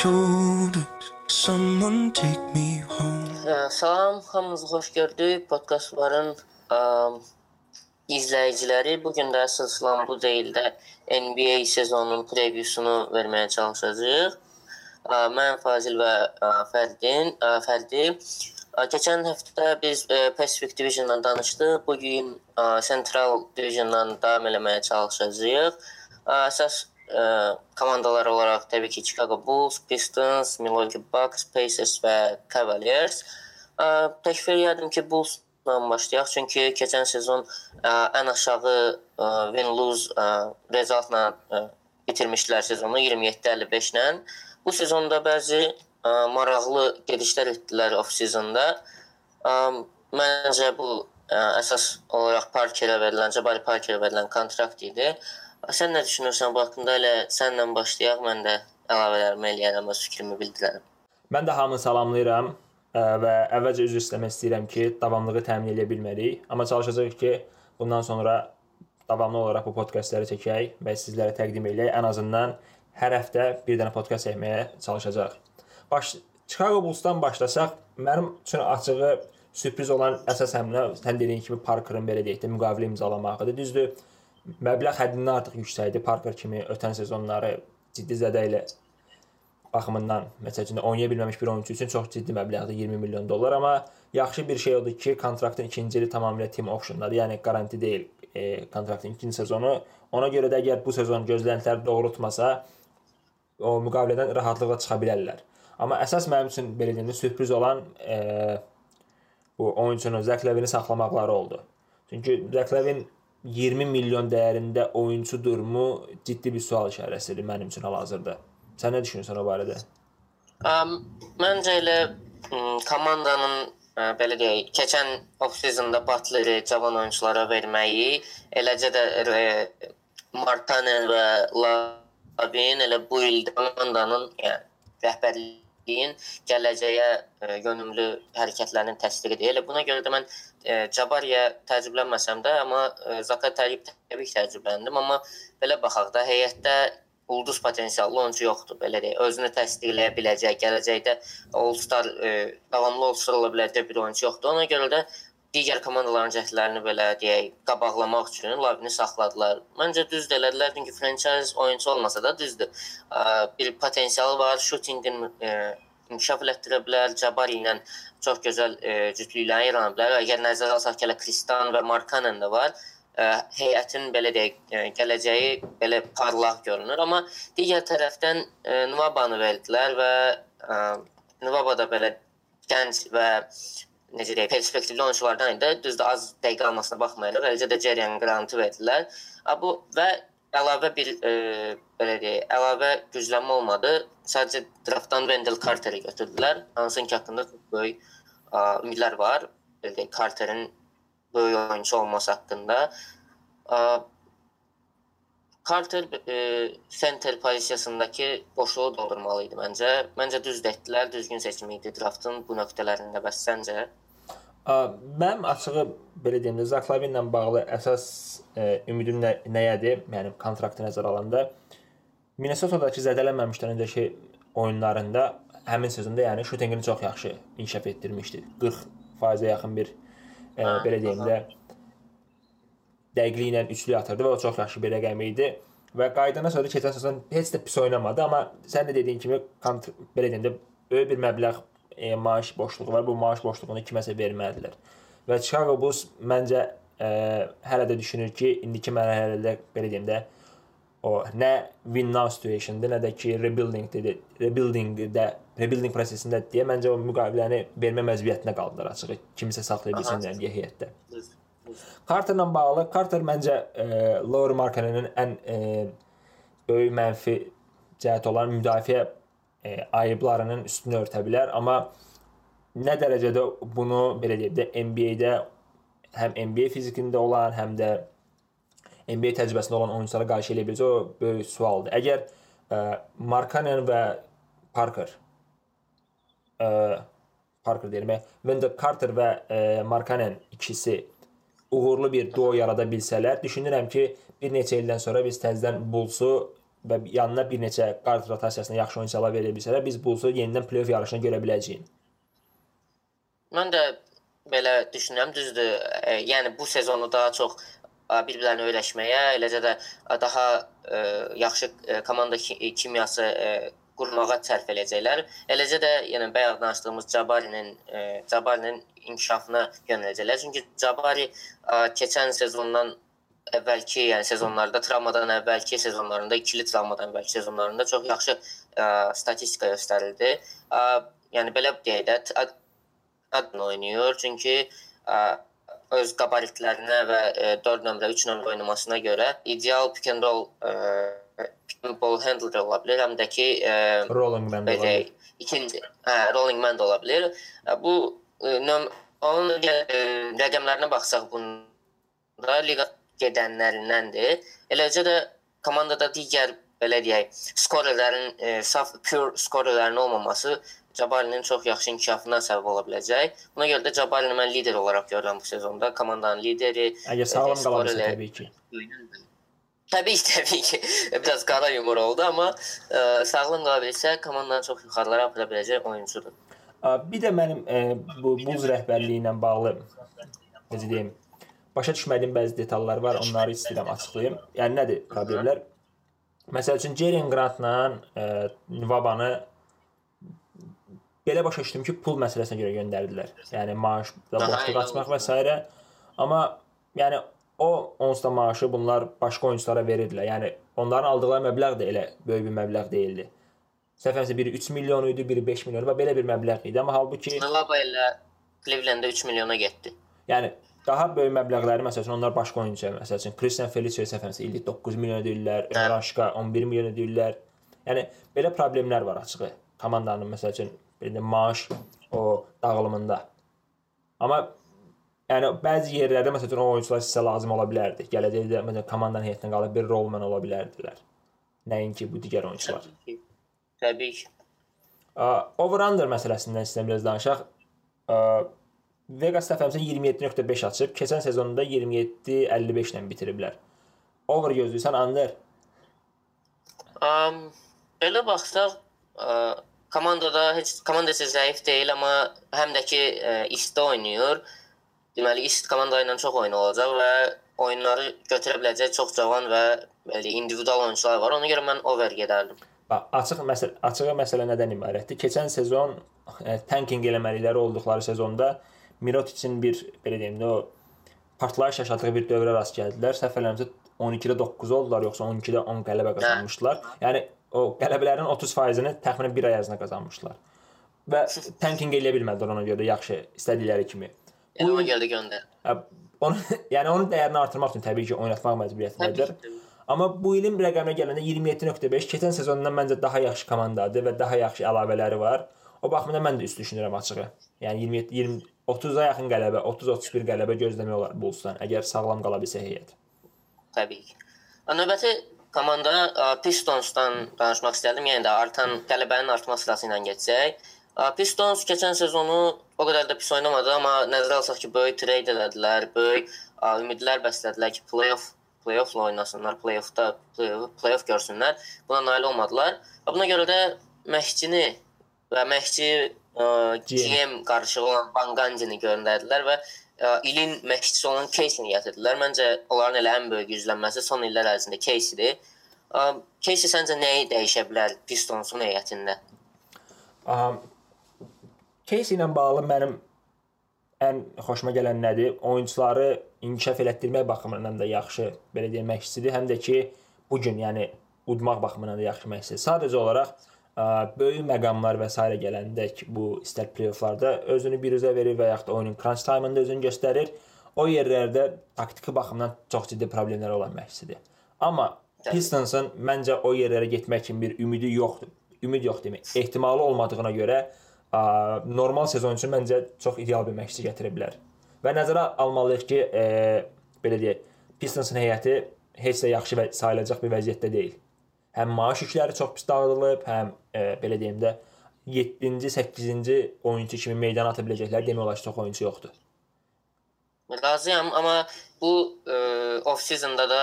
shoulders. Someone take me home. Salam, hamınızı xoş gördük. Podkastların izləyiciləri bu gün də Sırsılan bu deyildə NBA sezonunun previewsunu verməyə çalışacağıq. Ə, Mən Fazil və ə, Fərdin, ə, Fərdi keçən həftə biz ə, Pacific Division-dan danışdıq. Bu gün Central Division-dan davam eləməyə çalışacağıq. Əsas ə, komandalar olaraq təbii ki Chicago Bulls, Pistons, Milwaukee Bucks, Pacers və Cavaliers. Ə, Təklif edirdim ki, Bullsla başlayaq, çünki keçən sezon ə, ən aşağı ə, win-lose ə, rezultla ə, bitirmişdilər sezonu 27-55 ilə. Bu sezonda bəzi ə, maraqlı gedişlər etdilər off-seasonda. Ə, Məncə bu ə, əsas olaraq Parkerə verilən, Jabari Parkerə verilən kontrakt idi. Sən nə düşünürsən bu haqqında? Elə sənlə başlayaq, mən də əlavələrimi eləyərəm, öz fikrimi bildirərəm. Mən də hamını salamlayıram ə, və əvvəlcə üzr istəmək istəyirəm ki, davamlılığı təmin edə bilmədik, amma çalışacağıq ki, bundan sonra davamlı olaraq bu podkastları çəkək və sizlərə təqdim edək. Ən azından hər həftə bir dənə podkast çəkməyə çalışacağıq. Baş Chicago Bulls-dan başlasaq, mənim üçün açığı sürpriz olan əsas həmlə sən dediyin kimi Parkerın belə deyək də müqavilə imzalamağıdır. Düzdür, məbləğ həddindən artıq yüksək idi. Parker kimi ötən sezonları ciddi zədə ilə baxımından məsələn oynaya bilməmiş bir oyunçu üçün çox ciddi məbləğdə 20 milyon dollar, amma yaxşı bir şey odur ki, kontraktın ikinci ili tamamilə team optiondadır. Yəni garanti deyil e, kontraktın ikinci sezonu. Ona görə də əgər bu sezon gözləntilər doğrultmasa, o müqavilədən rahatlıqla çıxa bilərlər. Amma əsas mənim üçün belə deyim, sürpriz olan e, bu oyunçunun Zach Levini saxlamaqları oldu. Çünki Zach Levin 20 milyon dəyərində oyunçu durumu ciddi bir sual işarəsidir mənim üçün hal-hazırda. Sən nə düşünürsən o barədə? Um, məncə elə m, komandanın ə, belə deyək, keçən off-seasonda Butleri cavan oyunçulara verməyi, eləcə də ə, Martanen və Lavin elə bu il komandanın yəni rəhbərliyin gələcəyə ə, yönümlü hərəkətlərinin təsdiqidir. Elə buna görə də mən ə, Jabariyə təəccüblənməsəm də, amma ə, Zaka Tərib təbii ki, təəccübləndim, amma belə baxaq da heyətdə ulduz potensiallı oyunçu yoxdur, belə deyək. Özünü təsdiqləyə biləcək, gələcəkdə All-Star e, davamlı All-Star ola biləcək bir oyunçu yoxdur. Ona görə də digər komandaların cəhdlərini belə deyək, qabaqlamaq üçün Lavini saxladılar. Məncə düzdür elədilər, çünki franchise oyunçu olmasa da düzdür. E, bir potensialı var, shootingin e, inkişaf etdirə bilər, Jabari ilə çox gözəl e, cütlüklər yarana bilər. Əgər nəzərə alsaq ki, Kristan və Markanen də var ə, heyətin belə deyək, ə, gələcəyi belə parlaq görünür, amma digər tərəfdən ə, Nvabanı verdilər və ə, Nvaba da belə gənc və necə deyək, perspektivli oyunçulardan idi. Düzdür, az dəqiqə almasına baxmayaraq, eləcə də Jerian Grantı verdilər. A, bu və əlavə bir e, belə deyək, əlavə güclənmə olmadı. Sadəcə draftdan Wendell Carteri götürdülər. Hansının ki haqqında çox böyük ə, ümidlər var. Belə deyək, Carterin böyük oyuncu olması haqqında. Carter e, center pozisiyasındakı boşluğu doldurmalı idi məncə. Məncə düz etdilər, düzgün seçim idi draftın bu nöqtələrində. Bəs səncə? Mənim açığı belə deyim də Zaklavin ilə bağlı əsas e, ümidim nə, nəyədir? Yəni kontraktı nəzərə alanda Minnesota-dakı zədələnməmişdən öncəki oyunlarında həmin sezonda yəni şutinqini çox yaxşı inkişaf etdirmişdi. 40%-ə yaxın bir e, belə deyim də dəqiqliklə üçlük atırdı və o çox yaxşı bir rəqəm idi. Və qaydana sonra keçən sezon heç də pis oynamadı, amma sən də dediyin kimi belə deyim də böyük bir məbləğ e, maaş boşluğu var. Bu maaş boşluğunu kiməsə verməlidirlər. Və Chicago Bulls məncə e, hələ də düşünür ki, indiki mərhələdə belə deyim də o nə win now situation'dır, nə də ki rebuildingdir, rebuildingdə, rebuilding prosesində deyə məncə o müqaviləni vermə məcburiyyətinə qaldılar açığı. Kimisə saxlaya bilsinlər deyə heyətdə. Carterlə bağlı Carter məncə e, Laurie Markkanenin ən e, böyük mənfi cəhət olan müdafiə e, ayıblarının üstünü örtə bilər, amma nə dərəcədə bunu belə deyək də NBA-də həm NBA fizikində olan, həm də NBA təcrübəsində olan oyunçulara qarşı elə biləcək o böyük sualdır. Əgər ə, Markkanen və Parker ə, Parker deyirəm, Wendell Carter və ə, Markkanen ikisi uğurlu bir duo yarada bilsələr, düşünürəm ki, bir neçə ildən sonra biz təzədən Bulls-u və yanına bir neçə qard rotasiyasına yaxşı oyunçular verə bilsələr, biz Bullsu yenidən play-off yarışına görə biləcəyik. Mən də belə düşünürəm, düzdür. E, yəni bu sezonu daha çox e, bir-birlərinə öyrəşməyə, eləcə də e, daha e, yaxşı e, komanda ki- kimyası e, qurmağa sərf edəcəklər. Eləcə də yəni bayaq danışdığımız Cabarinin e, Cabarinin inkişafına yönələcəklər. Çünki Cabari e, keçən sezondan əvvəlki, yəni sezonlarda travmadan əvvəlki sezonlarında, ikili travmadan əvvəlki sezonlarında çox yaxşı ə, statistika göstərildi. Ə, yəni belə deyək də ad- adını oynayır. Çünki ə, öz qabaritlərinə və ə, 4 nömrə, 3 nömrə oynamasına görə ideal pick and roll ə, roll handler ola bilər, həm də ki ə, Rolling man belə ikinci hə, rolling man da ola bilər. Bu ə, nöm onun ə, rəqəmlərinə baxsaq bunda liqa gedənlərindəndir. Eləcə də komandada digər belə deyək, skorerlərin e, saf pure skorerlərin olmaması Cabarinin çox yaxşı inkişafına səbəb ola biləcək. Buna görə də Cabarini mən lider olaraq görürəm bu sezonda. Komandanın lideri. Əgər sağlam e, qala bilsə skorerlər- təbii ki. Təbii ki, təbii ki. Biraz qara yumor oldu, amma ə, sağlam qala bilsə komandanı çox yuxarılara apara biləcək oyunçudur. Ə, Bir də mənim ə, bu Bulls rəhbərliyi ilə bağlı necə deyim, başa düşmədiyim bəzi detallar var, onları istəyirəm açıqlayım. Yəni nədir problemlər? Məsəl üçün Jaren Grantla ə, Nvabanı belə başa düşdüm ki, pul məsələsinə görə göndərdilər. Yəni maaş da boşluq elə açmaq və s. Amma yəni o onsuz da maaşı bunlar başqa oyunçulara verirdilər. Yəni onların aldıqları məbləğ də elə böyük bir məbləğ deyildi. Səhvəmsə biri 3 milyon idi, biri 5 milyon və belə bir məbləğ idi. Amma halbuki Nalaba ilə Cleveland-da 3 milyona getdi. Yəni daha böyük məbləğləri məsəl üçün onlar başqa oyunçuya, məsəl üçün Christian Felicio səfəmsə illik 9 milyon ödəyirlər, Raşka 11 milyon ödəyirlər. Yəni belə problemlər var açığı. Komandanın məsəl üçün belə maaş o dağılımında. Amma yəni bəzi yerlərdə məsəl üçün o oyunçular sizə lazım ola bilərdi. Gələcəkdə məsələn komandanın heyətinə qalıb bir rolman ola bilərdilər. Nəinki bu digər oyunçular. Təbii ki. Təbii ki. Over-under məsələsindən sizə biraz danışaq. Ə, Vegas təfəmmüsü 27.5 açıb, keçən sezonda 27.55 ilə bitiriblər. Over gözləyirsən, under. Um, belə baxsaq, ə, komandada heç komanda isə zəif deyil, amma həm də ki ə, istə oynayır. Deməli, ist komanda ilə çox oyun olacaq və oyunları götürə biləcək çox cavan və belə individual oyunçular var. Ona görə mən over gedərdim. Bax, açıq məsələ, açığı məsələ nədən ibarətdir? Keçən sezon e, tanking eləməlikləri olduqları sezonda Miroticin bir belə deyim də o partlayış yaşadığı bir dövrə rast gəldilər. Səhv eləmirəmsə 12-də 9 oldular, yoxsa 12-də 10 qələbə qazanmışdılar. Yəni o qələbələrin 30%-ni təxminən 1 ay ərzində qazanmışlar. Və tanking eləyə bilmədilər ona görə də yaxşı istədikləri kimi. Yəni ona görə də göndər. Ə, Onu yəni onun dəyərini artırmaq üçün təbii ki, oynatmaq məcburiyyətindədir. Amma bu ilin rəqəminə gələndə 27.5 keçən sezondan məncə daha yaxşı komandadır və daha yaxşı əlavələri var. O baxımdan mən də üst düşünürəm açığı. Yəni 27 20 30-a yaxın qələbə, 30-31 qələbə gözləmək olar Bullsdan, əgər sağlam qala bilsə heyət. Təbii ki. Növbəti komanda Pistonsdan danışmaq istərdim. Yəni də artan qələbənin artma sırası ilə geçsək. Ə, Pistons keçən sezonu o qədər də pis oynamadı, amma nəzərə alsaq ki, böyük trade elədilər, böyük ümidlər bəslədilər ki, playoff playoffla oynasınlar, playoffda playoff, playoff görsünlər. Buna nail olmadılar. Buna görə də məşqçini və məşqçi GM qarışığı olan Bangandini göndərdilər və ə, ilin məşqçisi olan Casey-ni gətirdilər. Məncə onların elə ən böyük güclənməsi son illər ərzində Casey-dir. Casey səncə nəyi dəyişə bilər Pistonsun heyətində? Aha. Case ilə bağlı mənim ən xoşuma gələn nədir? Oyunçuları inkişaf elətdirmək baxımından da yaxşı, belə deyək, məşqçidir, həm də ki, bu gün, yəni udmaq baxımından da yaxşı məşqçidir. Sadəcə olaraq böyük məqamlar və s. gələndə ki, bu istər play-offlarda özünü biruzə verir və yaxud da oyunun crunch time-ında özünü göstərir. O yerlərdə taktiki baxımdan çox ciddi problemlər olan məşqçidir. Amma Pistons'ın məncə o yerlərə getmək kimi bir ümidi yoxdur. Ümid yox demək. Ehtimalı olmadığına görə normal sezon üçün məncə çox ideal bir məşqçi gətirə bilər. Və nəzərə almalıyıq ki, e, belə deyək, Pistons heyəti heç də yaxşı və sayılacaq bir vəziyyətdə deyil. Həm maaş yükləri çox pis dağıdılıb, həm e, belə deyim də 7-ci, 8-ci oyunçu kimi meydana ata biləcəklər demək olar ki, çox oyunçu yoxdur. Razıyam, amma bu ə, off seasonda da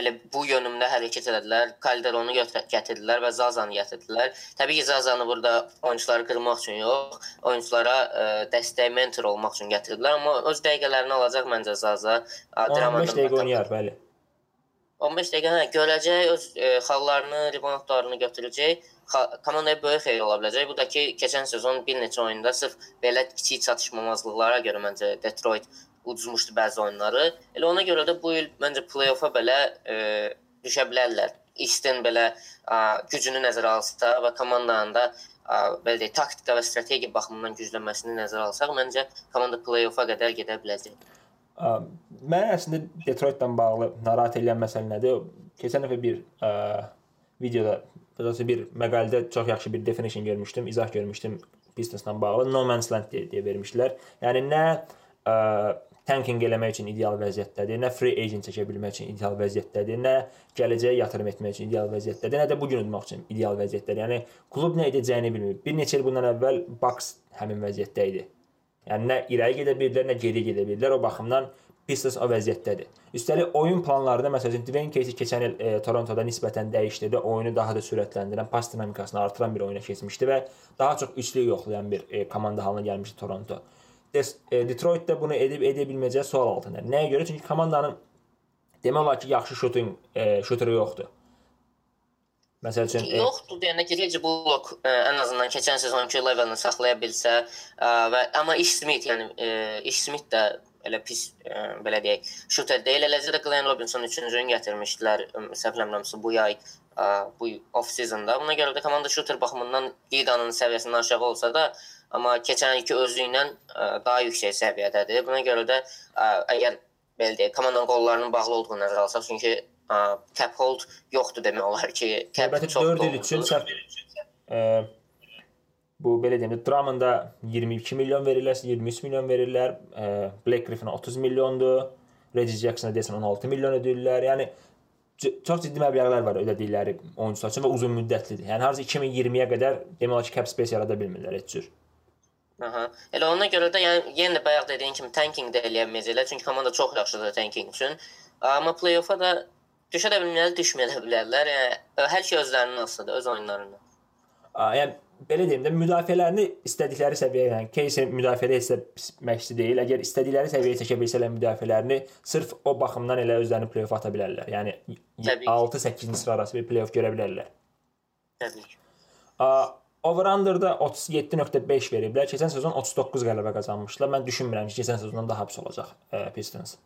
elə bu yönümdə hərəkət etdilər. Calderonu gətirdilər və Zazanı gətirdilər. Təbii ki, Zazanı burada oyunçuları qırmaq üçün yox, oyunçulara ə, dəstək mentor olmaq üçün gətirdilər, amma öz dəqiqələrini alacaq məncə Zaza. ə, 15 Dramanda dəqiqə oynayar, bəli. 15 dəqiqə hə, görəcək, öz e, xallarını, reboundlarını götürəcək. Xa- Komandaya böyük xeyir ola biləcək. Bu da ki, keçən sezon bir neçə oyunda sırf belə kiçik çatışmamazlıqlara görə məncə Detroit uduzmuşdu bəzi oyunları. Elə ona görə də bu il məncə play-offa belə e, düşə bilərlər. Easton belə a, gücünü nəzərə alsa və komandanın da belə deyək, taktika və strategiya baxımından güclənməsini nəzərə alsaq, məncə komanda play-offa qədər gedə biləcək. Ə, Mən əslində Detroitlə bağlı narahat edən məsələ nədir? Keçən dəfə bir ə, videoda, doğrusu bir məqalədə çox yaxşı bir definition görmüşdüm, izah görmüşdüm Pistonsla bağlı. No man's land deyə, deyə vermişdilər. Yəni nə ə, tanking eləmək üçün ideal vəziyyətdədir, nə free agent çəkə bilmək üçün ideal vəziyyətdədir, nə gələcəyə yatırım etmək üçün ideal vəziyyətdədir, nə də bu gün udmaq üçün ideal vəziyyətdədir. Yəni klub nə edəcəyini bilmir. Bir neçə il bundan əvvəl Bucks həmin vəziyyətdə idi. Yəni nə irəli gedə bildilər, nə geri gedə bildilər. O baxımdan Pistons o vəziyyətdədir. Üstəlik oyun planlarında məsələn Dwayne Casey keçən il e, Torontoda nisbətən dəyişdirdi, oyunu daha da sürətləndirən, pas dinamikasını artıran bir oyuna keçmişdi və daha çox üçlük yoxlayan bir e, komanda halına gəlmişdi Toronto. Des, e, Detroit də bunu edib edə bilməyəcəyi sual altındadır. Nəyə görə? Çünki komandanın demək olar ki, yaxşı şutun e, şuturu yoxdur. Məsəl üçün e, Yoxdur deyəndə ki, Reggie Bullock ə, ən azından keçən sezonki levelini saxlaya bilsə ə, və amma Ish Smith, yəni ə, Ish Smith də elə pis ə, belə deyək, şuter deyil. Eləcə də Glenn Robinson 3-cünü gətirmişdilər, ə, səhv eləmirəmsə bu yay ə, bu off seasonda. Buna görə də komanda şuter baxımından liqanın səviyyəsindən aşağı olsa da, amma keçən ilki özlüyündən ə, daha yüksək səviyyədədir. Buna görə də ə, əgər belə deyək, komandanın qollarının bağlı olduğunu nəzərə alsaq, çünki ə, cap hold yoxdur demək olar ki, cap çox 4 il üçün səhv e, bu belə deyim, Drummond'a 22 milyon verirlər, 23 milyon verirlər. Blake Griffinə 30 milyondur. Reggie Jackson'a desən 16 milyon ödəyirlər. Yəni çox ciddi məbləğlər var ödədikləri oyunçular üçün və uzun müddətlidir. Yəni harca 2020-yə qədər demək olar ki, cap space yarada bilmirlər heç cür. Aha. Elə ona görə də yəni yenə də bayaq dediyim kimi tanking də eləyə bilməyəcəklər, çünki komanda çox yaxşıdır tanking üçün. Amma play-offa da düşə də bilmirlər, düşməyə də bilərlər. Yəni hər şey özlərinin asılıdır, öz oyunlarından. Yəni belə deyim də müdafiələrini istədikləri səviyyəyə, yəni Casey müdafiədə heç məşqçi deyil. Əgər istədikləri səviyyəyə çəkə bilsələr müdafiələrini, sırf o baxımdan elə özlərini play-off ata bilərlər. Yəni Təbii ki. 6-8-ci sıra arası bir play-off görə bilərlər. Təbii ki. Over-underda 37.5 veriblər. Keçən sezon 39 qələbə qazanmışdılar. Mən düşünmürəm ki, keçən sezondan daha pis olacaq e, Pistons.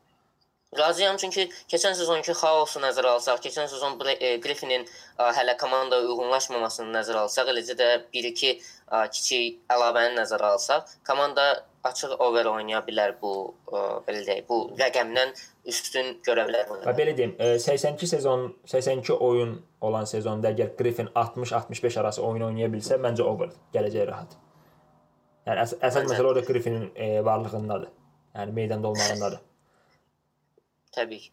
Razıyam çünki keçən sezonki xaosu nəzərə alsaq, keçən sezon e, Griffinin hələ komandaya uyğunlaşmamasını nəzərə alsaq, eləcə də 1-2 ə, kiçik əlavəni nəzərə alsaq, komanda açıq over oynaya bilər bu belə deyək, bu rəqəmdən üstün görə bilər. bu Və belə deyim, e, 82 sezon, 82 oyun olan sezonda əgər Griffin 60-65 arası oyun oynaya bilsə, məncə over gələcək rahat. Yəni əs əsas məsələ orada Griffinin e, varlığındadır. Yəni meydanda olmağındadır. Təbii ki.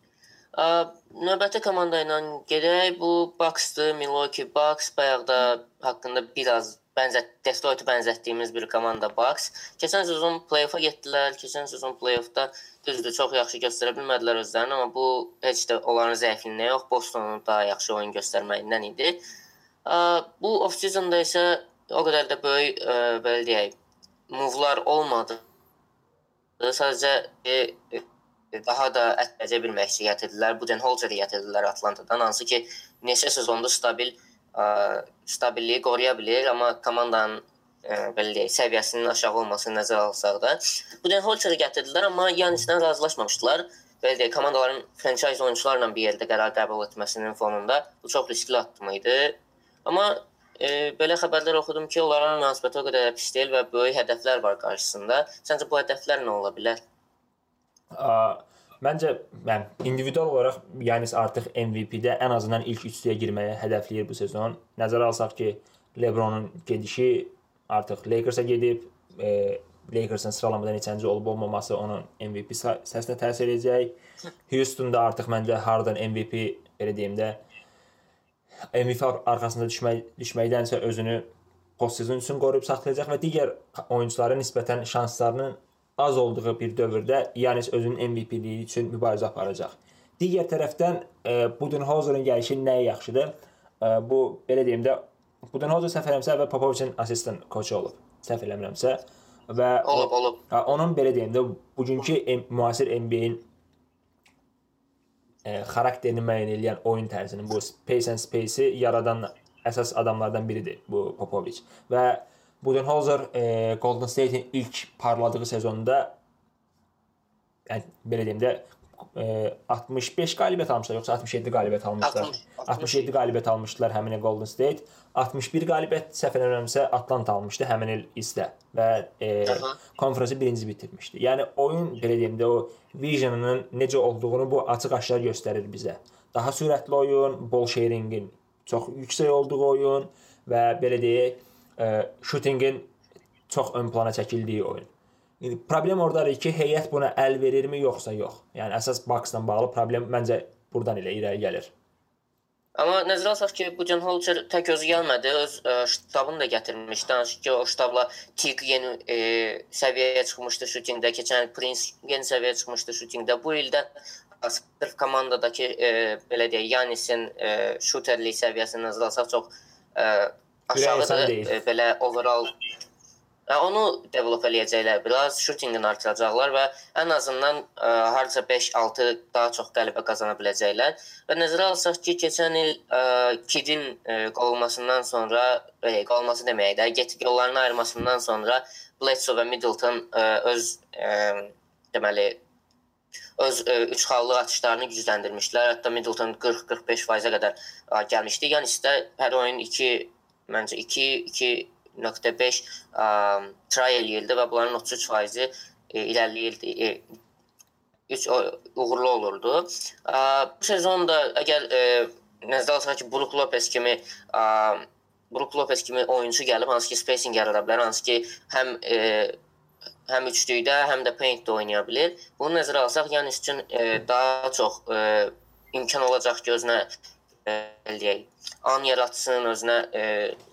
Növbəti komanda ilə gedək. Bu Bucks-dır, Milwaukee Bucks. Bayaq da haqqında biraz bənzət Detroit bənzətdiyimiz bir komanda Bucks. Keçən sezon play-offa getdilər. Keçən sezon play-offda düzdür, çox yaxşı göstərə bilmədilər özlərini, amma bu heç də onların zəifliyinə yox, Bostonun daha yaxşı oyun göstərməyindən idi. Bu off-seasonda isə o qədər də böyük belə deyək, move-lar olmadı. Sadəcə e, daha da ətbəcə bir məşqçi gətirdilər. Budenholzeri gətirdilər Atlantadan, hansı ki, neçə sezonda stabil ə, stabilliyi qoruya bilir, amma komandanın ə, belə deyək, səviyyəsinin aşağı olmasını nəzərə alsaq da, Budenholzeri gətirdilər, amma Yanisdən razılaşmamışdılar. Belə deyək, komandaların franchise oyunçularla bir yerdə qərar qəbul etməsinin fonunda bu çox riskli addım idi. Amma e, belə xəbərlər oxudum ki, onların münasibəti o qədər də pis deyil və böyük hədəflər var qarşısında. Səncə bu hədəflər nə ola bilər? Məncə mən individual olaraq Yanis artıq MVP-də ən azından ilk üçlüyə girməyə hədəfləyir bu sezon. Nəzərə alsaq ki, LeBronun gedişi artıq Lakers-a gedib, e, Lakers-ın sıralamada neçənci olub olmaması onun MVP səsinə təsir edəcək. Houston-da artıq məncə Harden MVP belə deyim də MVP ar- arxasında düşmək düşməkdənsə özünü postsezon üçün qoruyub saxlayacaq və digər oyunçulara nisbətən şanslarının az olduğu bir dövrdə Yanis özünün MVP-liyi üçün mübarizə aparacaq. digər tərəfdən e, Budenholzerin gəlişi nəyə yaxşıdır? E, bu belə deyim də Budenholzer eləmirəmsə əvvəl Popovicin assistant koçu olub. Səhv eləmirəmsə və Olub, olub. Ha, onun belə deyim də bugünkü müasir NBA-in e, xarakterini müəyyən edən oyun tərzinin bu pace and space-i yaradan əsas adamlardan biridir bu Popovic. Və Budenholzer e, Golden State-in ilk parladığı sezonda yəni belə deyim də e, 65 qalibiyyət almışlar yoxsa 67 qalibiyyət almışlar. 60, 67 qalibiyyət almışdılar həmin il Golden State. 61 qalibiyyət səhv eləmirəmsə Atlanta almışdı həmin il istə və e, Aha. konfransı birinci bitirmişdi. Yəni oyun belə deyim də o visionunun necə olduğunu bu açıq-aşkar göstərir bizə. Daha sürətli oyun, ball sharingin çox yüksək olduğu oyun və belə deyək, e, shootingin çox ön plana çəkildiyi oyun. İndi problem ordadır ki, heyət buna əl verirmi yoxsa yox. Yəni əsas Bucks-la bağlı problem məncə burdan elə irəli gəlir. Amma nəzərə alsaq ki, bu John Holzer tək özü gəlmədi, öz ə, ştabını da gətirmişdi. Danışıq ki, o ştabla Tig yeni e, səviyyəyə çıxmışdı şutingdə, keçən il Prince yeni səviyyəyə çıxmışdı şutingdə. Bu ildə ə, sırf komandadakı e, belə deyək, Yanisin e, şuterlik səviyyəsini nəzərə alsaq çox e, Ürək insan aşağıdır. E, belə overall Hə, onu develop eləyəcəklər biraz, shootingini artıracaqlar və ən azından ə, harca 5-6 daha çox qələbə qazana biləcəklər. Və nəzərə alsaq ki, keçən il ə, Kidin ə, qovulmasından sonra, e, qovulması deməyə də, get yollarını ayırmasından sonra Bledsoe və Middleton ə, öz ə, deməli öz ə, üç xallı atışlarını gücləndirmişdilər. Hətta Middleton 40-45%-ə qədər ə, gəlmişdi. Yəni istə hər oyun 2 məncə 2 2 .5 ə, try eləyirdi və bunların 33%-i e, irəliləyirdi. E, üç o- uğurlu olurdu. Ə, bu sezon da əgər e, nəzərə alsaq ki, Brook Lopez kimi ə, Brook Lopez kimi oyunçu gəlib hansı ki spacing yarada bilər, hansı ki həm e, həm üçlükdə, həm də paintdə oynaya bilər. Bunu nəzərə alsaq, yəni üçün e, daha çox e, imkan olacaq ki, özünə e, eləyək, an yaratsın, özünə e,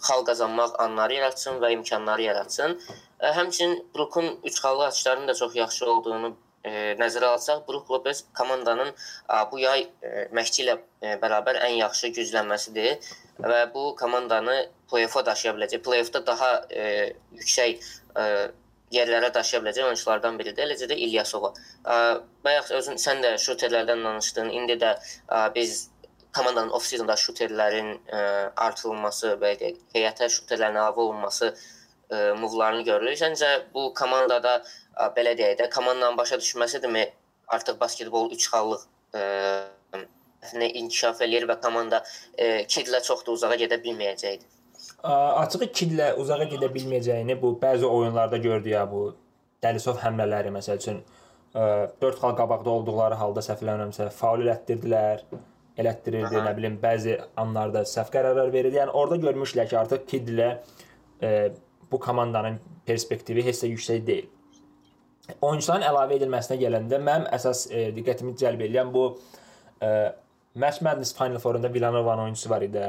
xal qazanmaq anları yaratsın və imkanları yaratsın. E, həmçinin Brookun üç xallı atışlarının da çox yaxşı olduğunu e, nəzərə alsaq, Brook Lopez komandanın a, bu yay e, Məşqçi ilə e, bərabər ən yaxşı güclənməsidir və bu komandanı play-offa daşıya biləcək. Play-offda daha e, yüksək e, yerlərə daşıya biləcək oyunçulardan biridir. Eləcə də İlyasova. Bayaq özün sən də şuterlərdən danışdın. İndi də ə, biz komandanın off-seasonda şuterlərin ə, artırılması və heyətə şuterlərin əlavə olunması ə, muvlarını görürük. Səncə bu komandada ə, belə deyək də komandanın başa düşməsidirmi artıq basketbol 3 xallıq nə inkişaf eləyir və komanda ə, kidlə çox da uzağa gedə bilməyəcəkdir. Açığı kidlə uzağa gedə bilməyəcəyini bu bəzi oyunlarda gördük ya bu Dəlisov həmlələri məsəl üçün 4 xal qabaqda olduqları halda səhv eləmirəmsə faul elətdirdilər, elətdirirdi, Aha. nə bilim bəzi anlarda səhv qərarlar verirdi. Yəni orada görmüşlər ki, artıq kidlə ə, bu komandanın perspektivi heç də yüksək deyil. Oyunçuların əlavə edilməsinə gələndə mənim əsas e, diqqətimi cəlb edən bu e, Match Madness Final Four-unda Villanova-nın oyunçusu var idi.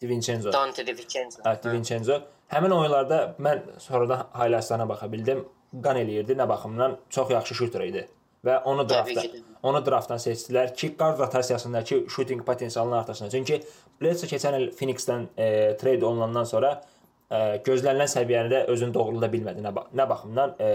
DiVincenzo. Dante DiVincenzo. Evet, DiVincenzo. Həmin oyunlarda mən sonradan highlightslarına baxa bildim. Qan eləyirdi nə baxımdan çox yaxşı şuter idi və onu draftda onu draftdan seçdilər ki, qard rotasiyasındakı shooting potensialının artışına. Çünki Bledsoe keçən il Phoenix-dən e, trade olunandan sonra e, gözlənilən səviyyəni də özünü doğrulda bilmədi nə, nə baxımdan e,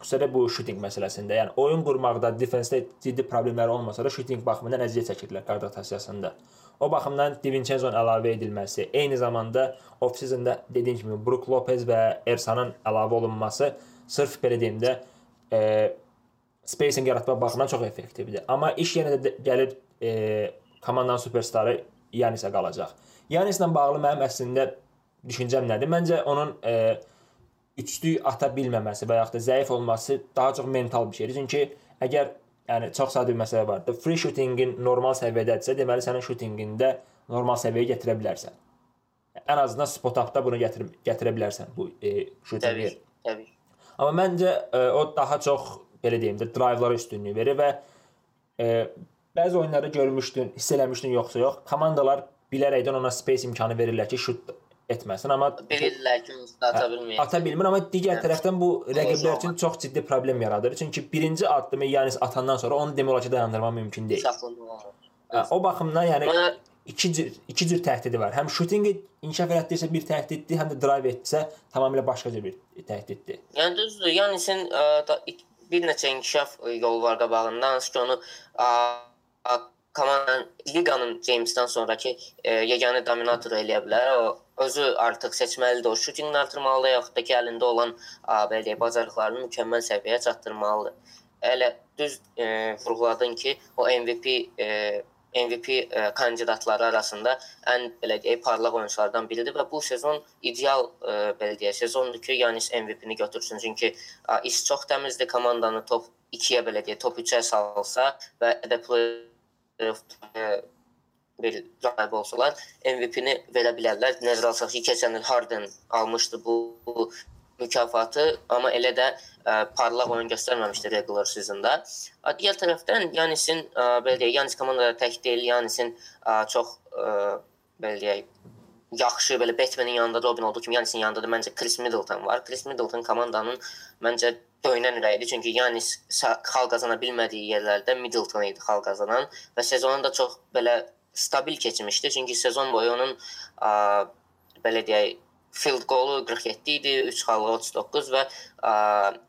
xüsusilə bu shooting məsələsində. Yəni oyun qurmaqda, defensdə ciddi problemləri olmasa da shooting baxımından əziyyət çəkirdilər qard rotasiyasında. O baxımdan DiVincenzo'nun əlavə edilməsi, eyni zamanda off-seasonda dediyim kimi Brook Lopez və Ersanın əlavə olunması sırf belə deyim də e, spacing yaratmaq baxımından çox effektivdir. Amma iş yenə də gəlib e, komandanın superstarı Yanisə qalacaq. Yanislə bağlı mənim əslində düşüncəm nədir? Məncə onun e, üçlük ata bilməməsi və yaxud da zəif olması daha çox mental bir şeydir. Çünki əgər yəni çox sadə bir məsələ vardır. Free shootingin normal səviyyədədirsə, deməli sənin shootingində normal səviyyəyə gətirə bilərsən. Ən azından spot up-da bunu gətir gətirə bilərsən bu e, shootingi. Təbii, təbii. Amma məncə e, o daha çox belə deyim də drive-lara üstünlük verir və e, bəzi oyunlarda görmüşdün, hiss eləmişdin yoxsa yox, komandalar bilərəkdən ona space imkanı verirlər ki, şut etməsin, amma bilirlər ki, ata bilməyəcək. ata bilmir, amma digər Hə. tərəfdən bu rəqiblər üçün çox ciddi problem yaradır. Çünki birinci addımı Yanis atandan sonra onu demək olar ki, dayandırmaq mümkün deyil. Hə, O baxımdan yəni Mənə iki cür iki cür təhdidi var. Həm şutinqi inkişaf etdirsə bir təhdiddir, həm də drive etsə tamamilə başqa cür bir təhdiddir. Yəni düzdür. Yanisin ik- bir neçə inkişaf yolu var qabağında. Hansı ki onu komandanın liqanın Jamesdən sonrakı ə, yeganə dominatoru eləyə bilər. O özü artıq seçməlidir. O şutinqini artırmalıdır, yaxud da ki əlində olan ə, belə deyək, bacarıqlarını mükəmməl səviyyəyə çatdırmalıdır. Elə düz ə, vurğuladın ki, o MVP ə, MVP ə, kandidatları arasında ən belə deyək parlaq oyunçulardan biridir və bu sezon ideal ə, belə deyək sezondur ki, Yanis MVP-ni götürsün. Çünki ə, iş çox təmizdir. Komandanı top 2-yə belə deyək, top 3-ə salsa və də playoff ə, bir rəqib olsalar MVP-ni verə bilərlər. Nəzərə alsaq ki, keçən il Harden almışdı bu, bu mükafatı, amma elə də ə, parlaq oyun göstərməmişdi regular seasonda. Digər tərəfdən Yanisin ə, belə deyək, Yanis komandada tək deyil, Yanisin ə, çox ə, belə deyək yaxşı belə Batman'in yanında Robin olduğu kimi Yanisin yanında da məncə Chris Middleton var. Chris Middleton komandanın məncə döyünən ürəyidir. Çünki Yanis xal qazana bilmədiyi yerlərdə Middleton idi xal qazanan və sezonun da çox belə stabil keçmişdi. Çünki sezon boyu onun ə, belə deyək field goalu 47 idi, 3 xallı 39 və ə,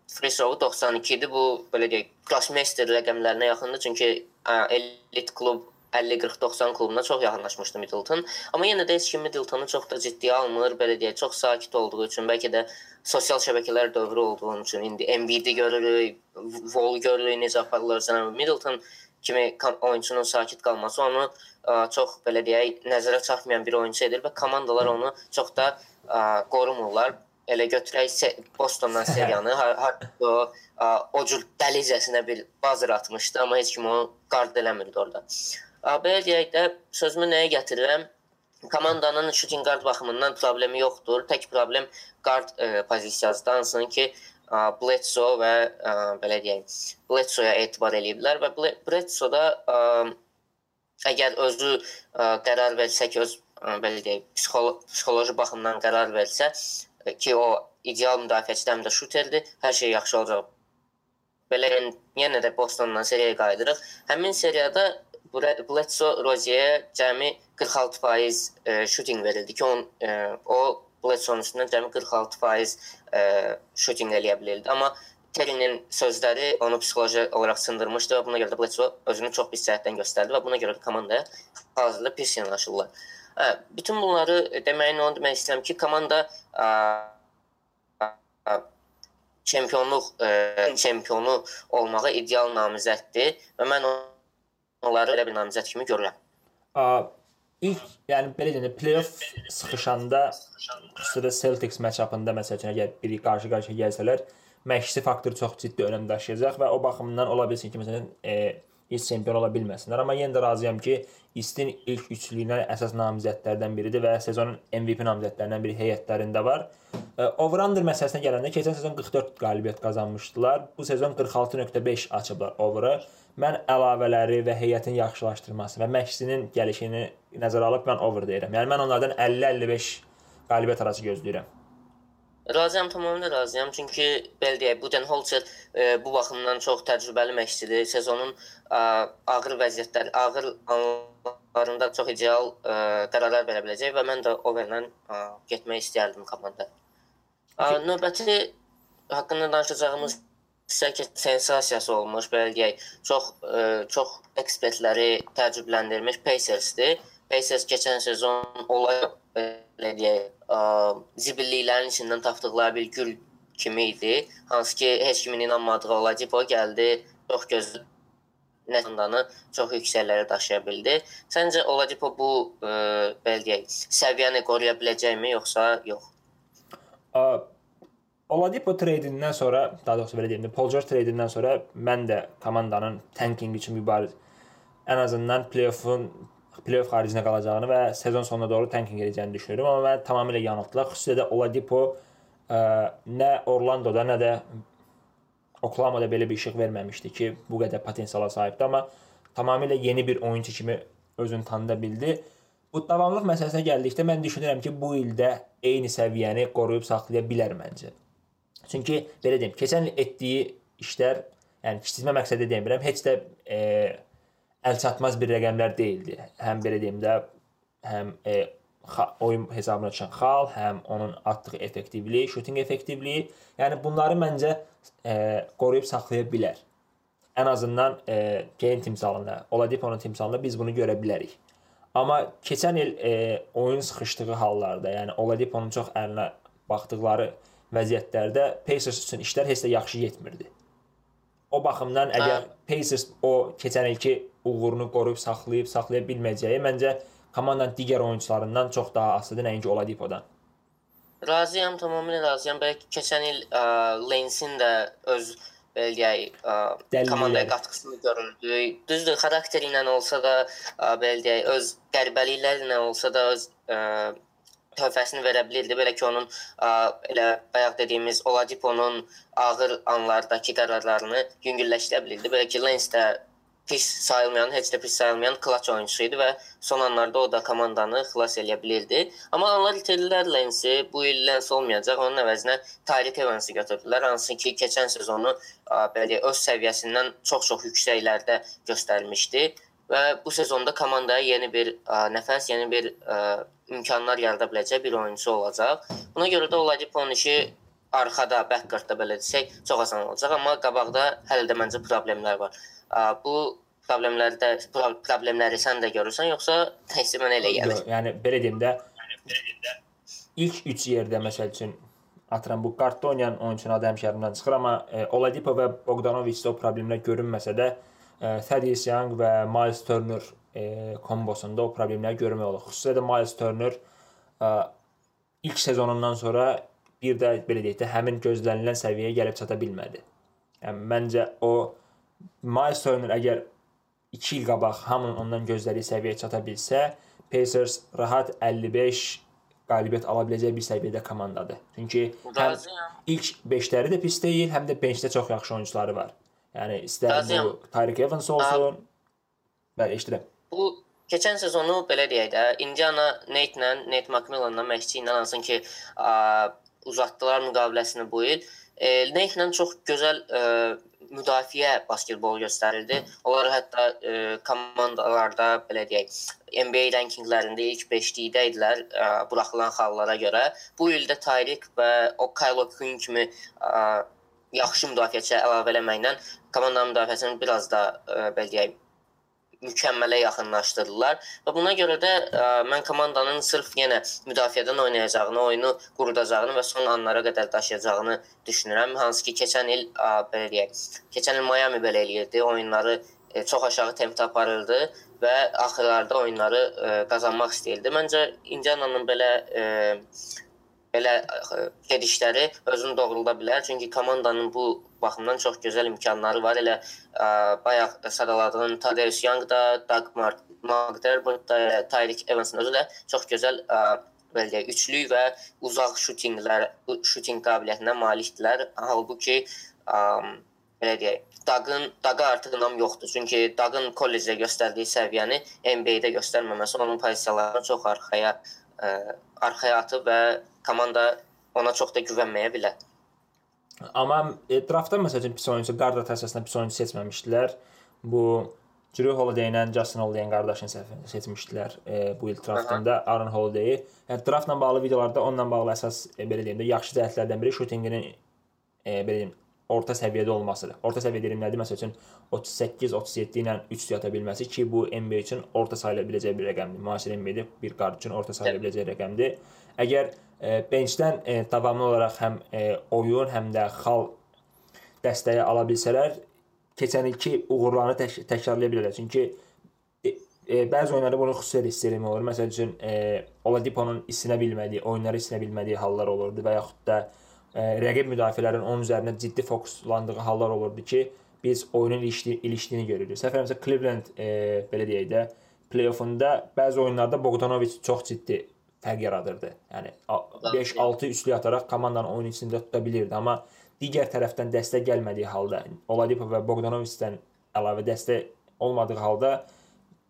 free throw 92 idi. Bu belə deyək Grossmeister rəqəmlərinə yaxındır. Çünki ə, elit klub 50-40-90 klubuna çox yaxınlaşmışdı Middleton. Amma yenə də heç kim Middletonu çox da ciddiyə almır. Belə deyək, çox sakit olduğu üçün, bəlkə də sosial şəbəkələr dövrü olduğu üçün indi Embiid-i görürük, Wall görürük necə aparırlar. Middleton kimi oyunçunun sakit qalması onu çox belə deyək, nəzərə çarpmayan bir oyunçu edir və komandalar onu çox da ə, qorumurlar. Elə götürək Bostondan seriyanı, o, o cür dəlicəsinə bir buzzer atmışdı, amma heç kim onu qard eləmirdi orada. Belə deyək də sözümü nəyə gətirirəm? Komandanın shooting guard baxımından problemi yoxdur. Tək problem guard ə, pozisiyasıdır. Hansının ki, Bledsoe və ə, belə deyək, Bledsoe-ya etibar eləyiblər və Ble- Bledsoe da ə, əgər özü ə, qərar versə ki, öz ə, belə deyək, psixolo psixoloji baxımdan qərar versə ə, ki, o ideal müdafiəçidir, həm də şuterdir, hər şey yaxşı olacaq. Belə yəni, yenə də Bostondan seriyaya qayıdırıq. Həmin seriyada Bledsoe Rozier'ə cəmi 46% e, shooting verildi ki, on, e, o Bledsoe'nun üstündən cəmi 46% e, shooting eləyə bilirdi. Amma Terry'nin sözləri onu psixoloji olaraq sındırmışdı və buna görə də Bledsoe özünü çox pis cəhətdən göstərdi və buna görə də komandaya hazırda pis yanaşırlar. Hə, bütün bunları deməyin onu demək istəyirəm ki, komanda ə, ə, çempionluq ə, çempionu olmağa ideal namizəddir və mən onları elə bir namizəd kimi görürəm. A, ilk, yəni belə deyəndə playoff sıxışanda xüsusilə Celtics match-upında məsəl üçün əgər biri qarşı-qarşıya gəlsələr, məşqçi faktoru çox ciddi önəm daşıyacaq və o baxımdan ola bilsin ki, məsələn, e, ilk çempion ola bilməsinlər, amma yenə də razıyam ki, İstin ilk üçlüyünə əsas namizədlərdən biridir və sezonun MVP namizədlərindən biri heyətlərində var. E, Over-under məsələsinə gələndə keçən sezon 44 qalibiyyət qazanmışdılar. Bu sezon 46.5 açıblar over'ı. Mən əlavələri və heyətin yaxşılaşdırması və məşqçinin gəlişini nəzərə alıb mən over deyirəm. Yəni mən onlardan 50-55 qalibiyyət arası gözləyirəm. Razıyam, tamamilə razıyam. Çünki belə deyək, Budenholzer e, bu baxımdan çox təcrübəli məşqçidir. Sezonun ə, ağır vəziyyətlər, ağır anlarında çox ideal ə, qərarlar verə biləcək və mən də overlə ə, getmək istərdim komandaya. Ə, növbəti haqqında danışacağımız isə ki, sensasiyası olmuş, belə deyək, çox ə, çox ekspertləri təəccübləndirmiş Pacers-dir. Pacers keçən sezon olay belə deyək, ə, zibilliklərin içindən tapdıqları bir gül kimi idi. Hansı ki, heç kimin inanmadığı Oladipo gəldi, çox gözəl nətandanı çox yüksəklərə daşıya bildi. Səncə Oladipo bu ə, belə deyək, səviyyəni qoruya biləcəkmi yoxsa yox? A, Oladipo treydindən sonra, daha doğrusu belə deyim, Paul George treydindən sonra mən də komandanın tanking üçün mübariz ən azından playoffun playoff xaricinə qalacağını və sezon sonuna doğru tanking edəcəyini düşünürəm, amma mən tamamilə yanıltdılar. Xüsusilə də Oladipo ə, nə Orlandoda, nə də Oklahomada belə bir işıq verməmişdi ki, bu qədər potensiala sahibdir, amma tamamilə yeni bir oyunçu kimi özünü tanıda bildi. Bu davamlılıq məsələsinə gəldikdə mən düşünürəm ki, bu ildə eyni səviyyəni qoruyub saxlaya bilər məncə. Çünki belə deyim, keçən il etdiyi işlər, yəni kiçiltmə məqsədi demirəm, heç də e, əl çatmaz bir rəqəmlər deyildi. Həm belə deyim də, həm e, oyun hesabına çıxan xal, həm onun atdığı effektivliyi, şutinq effektivliyi, yəni bunları məncə e, qoruyub saxlaya bilər. Ən azından e, Kane timsalında, Oladipo'nun timsalında biz bunu görə bilərik. Amma keçən il e, oyun sıxışdığı hallarda, yəni Oladipo'nun çox əlinə baxdıqları vəziyyətlərdə Pacers üçün işlər heç də yaxşı getmirdi. O baxımdan əgər Pacers o keçən ilki uğurunu qoruyub saxlayıb saxlaya bilməyəcəyi məncə komandanın digər oyunçularından çox daha asılıdır nəinki Oladipo'dan. Razıyam, tamamilə razıyam. Bəlkə keçən il ə, Lensin də öz belə deyək, komandaya qatqısını görürdü. Düzdür, xarakteri ilə olsa da, belə deyək, öz qəribəlikləri ilə olsa da öz ə, töhfəsini verə bilirdi. Belə ki, onun ə, elə bayaq dediyimiz Oladipo'nun ağır anlardakı qərarlarını yüngülləşdirə bilirdi. Belə ki, Lens də pis sayılmayan, heç də pis sayılmayan klaç oyunçusu idi və son anlarda o da komandanı xilas edə bilirdi. Amma onlar itirdilər Lensi. Bu il Lens olmayacaq. Onun əvəzinə Tyreek Evansı götürdülər. Hansı ki, keçən sezonu belə öz səviyyəsindən çox-çox yüksəklərdə göstərmişdi və bu sezonda komandaya yeni bir ə, nəfəs, yeni bir ə, imkanlar yarada biləcək bir oyunçu olacaq. Buna görə də Oladipo'nun işi arxada, backcourt-da belə desək, çox asan olacaq, amma qabaqda hələ də məncə problemlər var. Bu problemlərdə problemləri sən də görürsən, yoxsa təkcə mənə elə gəlir? Yox, yəni belə deyim də ilk 3 yerdə məsəl üçün atıram bu kartda oynayan oyunçunun adı həmişə yadımdan çıxır, amma e, Oladipo və Bogdanovic-də o problemlər görünməsə də e, Thaddeus Young və Miles Turner e, kombosunda o problemləri görmək olur. Xüsusilə də Miles Turner e, ilk sezonundan sonra bir də belə deyək də həmin gözlənilən səviyyəyə gəlib çata bilmədi. Yəni məncə o Miles Turner əgər 2 il qabaq hamının ondan gözlədiyi səviyyəyə çata bilsə, Pacers rahat 55 qalibiyyət ala biləcək bir səviyyədə komandadır. Çünki həm ilk 5-ləri də pis deyil, həm də benchdə çox yaxşı oyunçuları var. Yəni istər bu Tyreek Evans olsun. Bəli, eşidirəm. Bu keçən sezonu belə deyək də, Indiana Nate-lə, Nate McMillan-la məşqçi ilə hansın ki, ə, uzatdılar müqaviləsini bu il. E, Nate-lə çox gözəl ə, müdafiə basketbol göstərildi. Onlar hətta e, komandalarda belə deyək, NBA rankinqlərində ilk 5-likdə idilər e, buraxılan xallara görə. Bu ildə Tyreek və o Kyle Quinn kimi e, yaxşı müdafiəçi əlavə eləməklə komandanın müdafiəsini biraz da e, belə deyək mükəmmələ yaxınlaşdırdılar və buna görə də ə, mən komandanın sırf yenə müdafiədən oynayacağını, oyunu qurudacağını və son anlara qədər daşıyacağını düşünürəm. Hansı ki, keçən il ə, belə deyək, keçən il Miami belə eləyirdi, oyunları ə, çox aşağı tempdə aparırdı və axırlarda oyunları ə, qazanmaq istəyirdi. Məncə Indiananın belə ə, belə gedişləri özünü doğrulda bilər. Çünki komandanın bu baxımdan çox gözəl imkanları var. Elə ə, bayaq sadaladığın Tadeusz Young da, Doug Magderbert da, Tyreek Evansın özü də çox gözəl ə, belə deyək, üçlük və uzaq şutinqlər, şutinq qabiliyyətinə malikdirlər. Halbuki ə, belə deyək, Dagın, Daga artıq nam yoxdur. Çünki Dagın kollecdə göstərdiyi səviyyəni NBA-də göstərməməsi onun pozisiyalarını çox arxaya ə, arxaya atıb və komanda ona çox da güvənməyə bilər. Amma e, draftda məsələn pis oyunçu qard rotasiyasında pis oyunçu seçməmişdilər. Bu Drew Holiday ilə Justin Holiday qardaşını seçmişdilər e, bu il draftında Aaron Holiday. Yəni draftla bağlı videolarda onunla bağlı əsas e, belə deyim də yaxşı cəhətlərdən biri şutinqinin e, belə deyim orta səviyyədə olmasıdır. Orta səviyyə deyim nədir? Məsəl üçün 38-37 ilə 3 yata bilməsi ki, bu NBA üçün orta sayıla biləcək bir rəqəmdir. Müasir NBA-də bir qard üçün orta sayıla biləcək rəqəmdir. Əgər e, benchdən e, davamlı olaraq həm e, oyun, həm də xal dəstəyi ala bilsələr, keçən ilki uğurlarını tək təkrarlaya bilərlər. Çünki e, e, bəzi oyunlarda bunu xüsusi hiss etmək olur. Məsəl üçün e, Oladipo'nun isinə bilmədiyi, oyunları isinə bilmədiyi hallar olurdu və yaxud da ə, rəqib müdafiələrin onun üzərinə ciddi fokuslandığı hallar olurdu ki, biz oyunun ilişdi, ilişdiyini görürük. Eləmirəmsə Cleveland e, belə deyək də play-offunda bəzi oyunlarda Bogdanovic çox ciddi fərq yaradırdı. Yəni 5-6 üçlük ataraq komandanın oyun içində tuta bilirdi, amma digər tərəfdən dəstək gəlmədiyi halda Oladipo və Bogdanovicdən əlavə dəstək olmadığı halda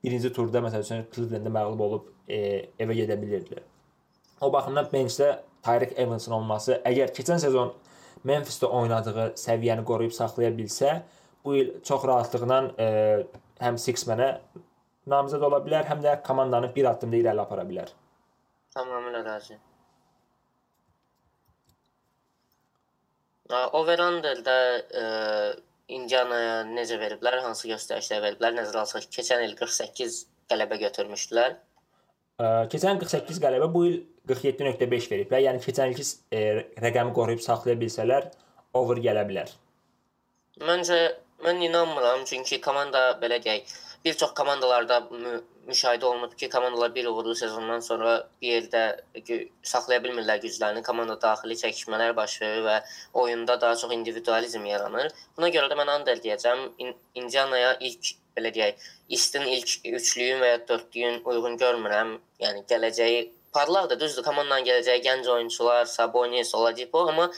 birinci turda məsəl üçün Cleveland-ə məğlub olub e, evə gedə bilirdilər. O baxımdan bencdə Tyreek Evansin olması, əgər keçən sezon Memphis-də oynadığı səviyyəni qoruyub saxlaya bilsə, bu il çox rahatlıqla e, həm Six-mənə namizəd ola bilər, həm də komandanı bir addımda irəli apara bilər. Tamamilə razıyam. Over-underda e, Indianaya necə veriblər, hansı göstərişlər veriblər? Nəzərə alsaq keçən il 48 qələbə götürmüşdülər. Ə, keçən 48 qələbə bu il 47.5 veriblər. Yəni keçən ilki e, rəqəmi qoruyub saxlaya bilsələr, over gələ bilər. Məncə mən inanmıram, çünki komanda belə deyək, bir çox komandalarda mü müşahidə olunub ki, komandalar bir uğurlu sezondan sonra bir yerdə saxlaya bilmirlər güclərini, komanda daxili çəkişmələr baş verir və oyunda daha çox individualizm yaranır. Buna görə də mən Ander deyəcəm, Indianaya ilk belə deyək, istin ilk üçlüyün və ya dördlüyün uyğun görmürəm. Yəni gələcəyi parlaqdır, düzdür, komandanın gələcəyi gənc oyunçular, Sabonis, Oladipo, amma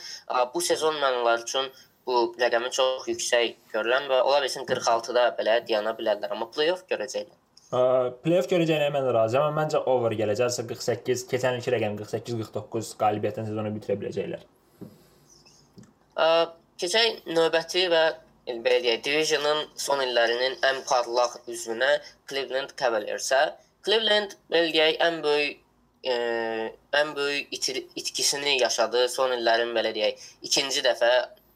bu sezon mən onlar üçün bu rəqəmi çox yüksək görürəm və ola bilsin 46-da belə dayana bilərlər, amma play-off görəcəklər. Playoff görəcəyinə mən razıyam, amma məncə over gələcəksə 48, keçən ilki rəqəm 48-49 qalibiyyətlə sezonu bitirə biləcəklər. Keçək növbəti və belə deyək, divisionun son illərinin ən parlaq üzvünə Cleveland Cavaliers-ə. Cleveland belə deyək, ən böyük ə, ən böyük itir, itkisini yaşadı son illərin belə deyək, ikinci dəfə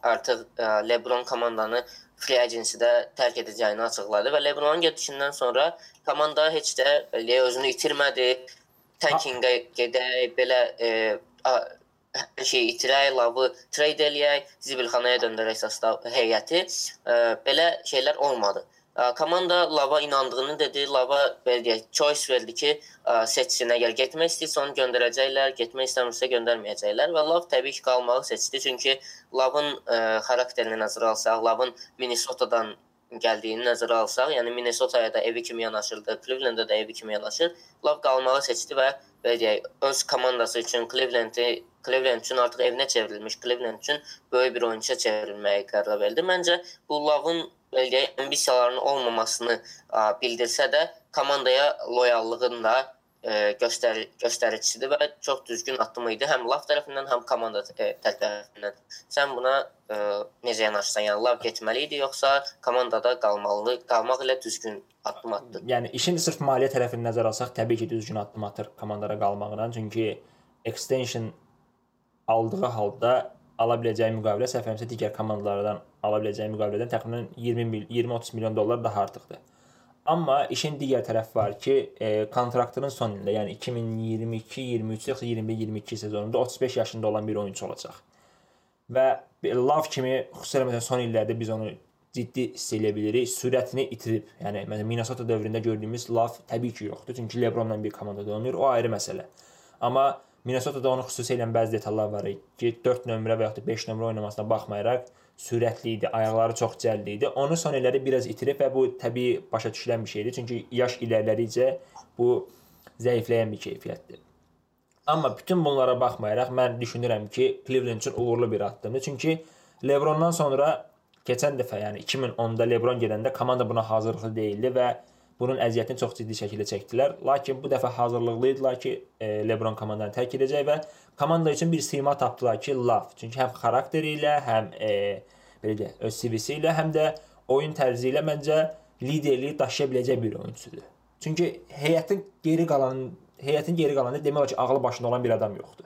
artıq ə, LeBron komandanı free agency-də tərk edəcəyini açıqladı və LeBronun gedişindən sonra komanda heç də belə özünü itirmədi. Tankingə gedək, belə e, hər şeyi itirək, lavı trade eləyək, zibilxanaya döndərək səsdə heyəti. E, belə şeylər olmadı. Komanda Lava inandığını dedi. Lava belə choice verdi ki, seçsin. Əgər getmək istəyirsə onu göndərəcəklər, getmək istəmirsə göndərməyəcəklər və Lav təbii ki, qalmağı seçdi. Çünki Lavın xarakterini nəzərə alsaq, Lavın Minnesota-dan gəldiyini nəzərə alsaq, yəni Minnesota-ya da evi kimi yanaşırdı, Cleveland-da da evi kimi yanaşır. Lav qalmağı seçdi və belə deyək, öz komandası üçün Cleveland-i Cleveland üçün artıq evinə çevrilmiş, Cleveland üçün böyük bir oyunçuya çevrilməyə qərar verdi. Məncə bu Lavın belə deyək, ambisiyalarının olmamasını bildirsə də komandaya loyallığını da e, göstər göstəricisidir və çox düzgün addım idi həm Lav tərəfindən, həm komanda e, tərəfindən. Sən buna ə, e, necə yanaşsan? Yəni Lav getməli idi yoxsa komandada qalmalı, qalmaq ilə düzgün addım atdı? Yəni işin sırf maliyyə tərəfini nəzərə alsaq, təbii ki, düzgün addım atır komandara qalmaqla, çünki extension aldığı halda ala biləcəyi müqavilə səhv digər komandalardan ala biləcəyi müqavilədən təxminən 20 20-30 milyon dollar daha artıqdır. Amma işin digər tərəfi var ki, e, kontraktının son ilində, yəni 2022-23 yoxsa 21-22 sezonunda 35 yaşında olan bir oyunçu olacaq. Və Love kimi xüsusilə məsələn son illərdə biz onu ciddi hiss edə bilirik. Sürətini itirib. Yəni məsələn Minnesota dövründə gördüyümüz Love təbii ki, yoxdur. Çünki LeBronla bir komandada oynayır. O ayrı məsələ. Amma Minnesota-da onun xüsusilə bəzi detallar var ki, 4 nömrə və ya da 5 nömrə oynamasına baxmayaraq sürətli idi, ayaqları çox cəldi idi. Onu son illərdə biraz itirib və bu təbii başa düşülən bir şeydir. Çünki yaş irəlilədikcə bu zəifləyən bir keyfiyyətdir. Amma bütün bunlara baxmayaraq mən düşünürəm ki, Cleveland üçün uğurlu bir addımdır. Çünki LeBrondan sonra keçən dəfə, yəni 2010-da LeBron gedəndə komanda buna hazırlıqlı deyildi və bunun əziyyətini çox ciddi şəkildə çəkdilər. Lakin bu dəfə hazırlıqlı idilər ki, e, LeBron komandanı tərk edəcək və komanda üçün bir sima tapdılar ki, Love. Çünki həm xarakteri ilə, həm e, belə deyək, öz CV-si ilə, həm də oyun tərzi ilə məncə liderliyi daşıya biləcək bir oyunçudur. Çünki heyətin geri qalan heyətin geri qalanında demək olar ki, ağlı başında olan bir adam yoxdur.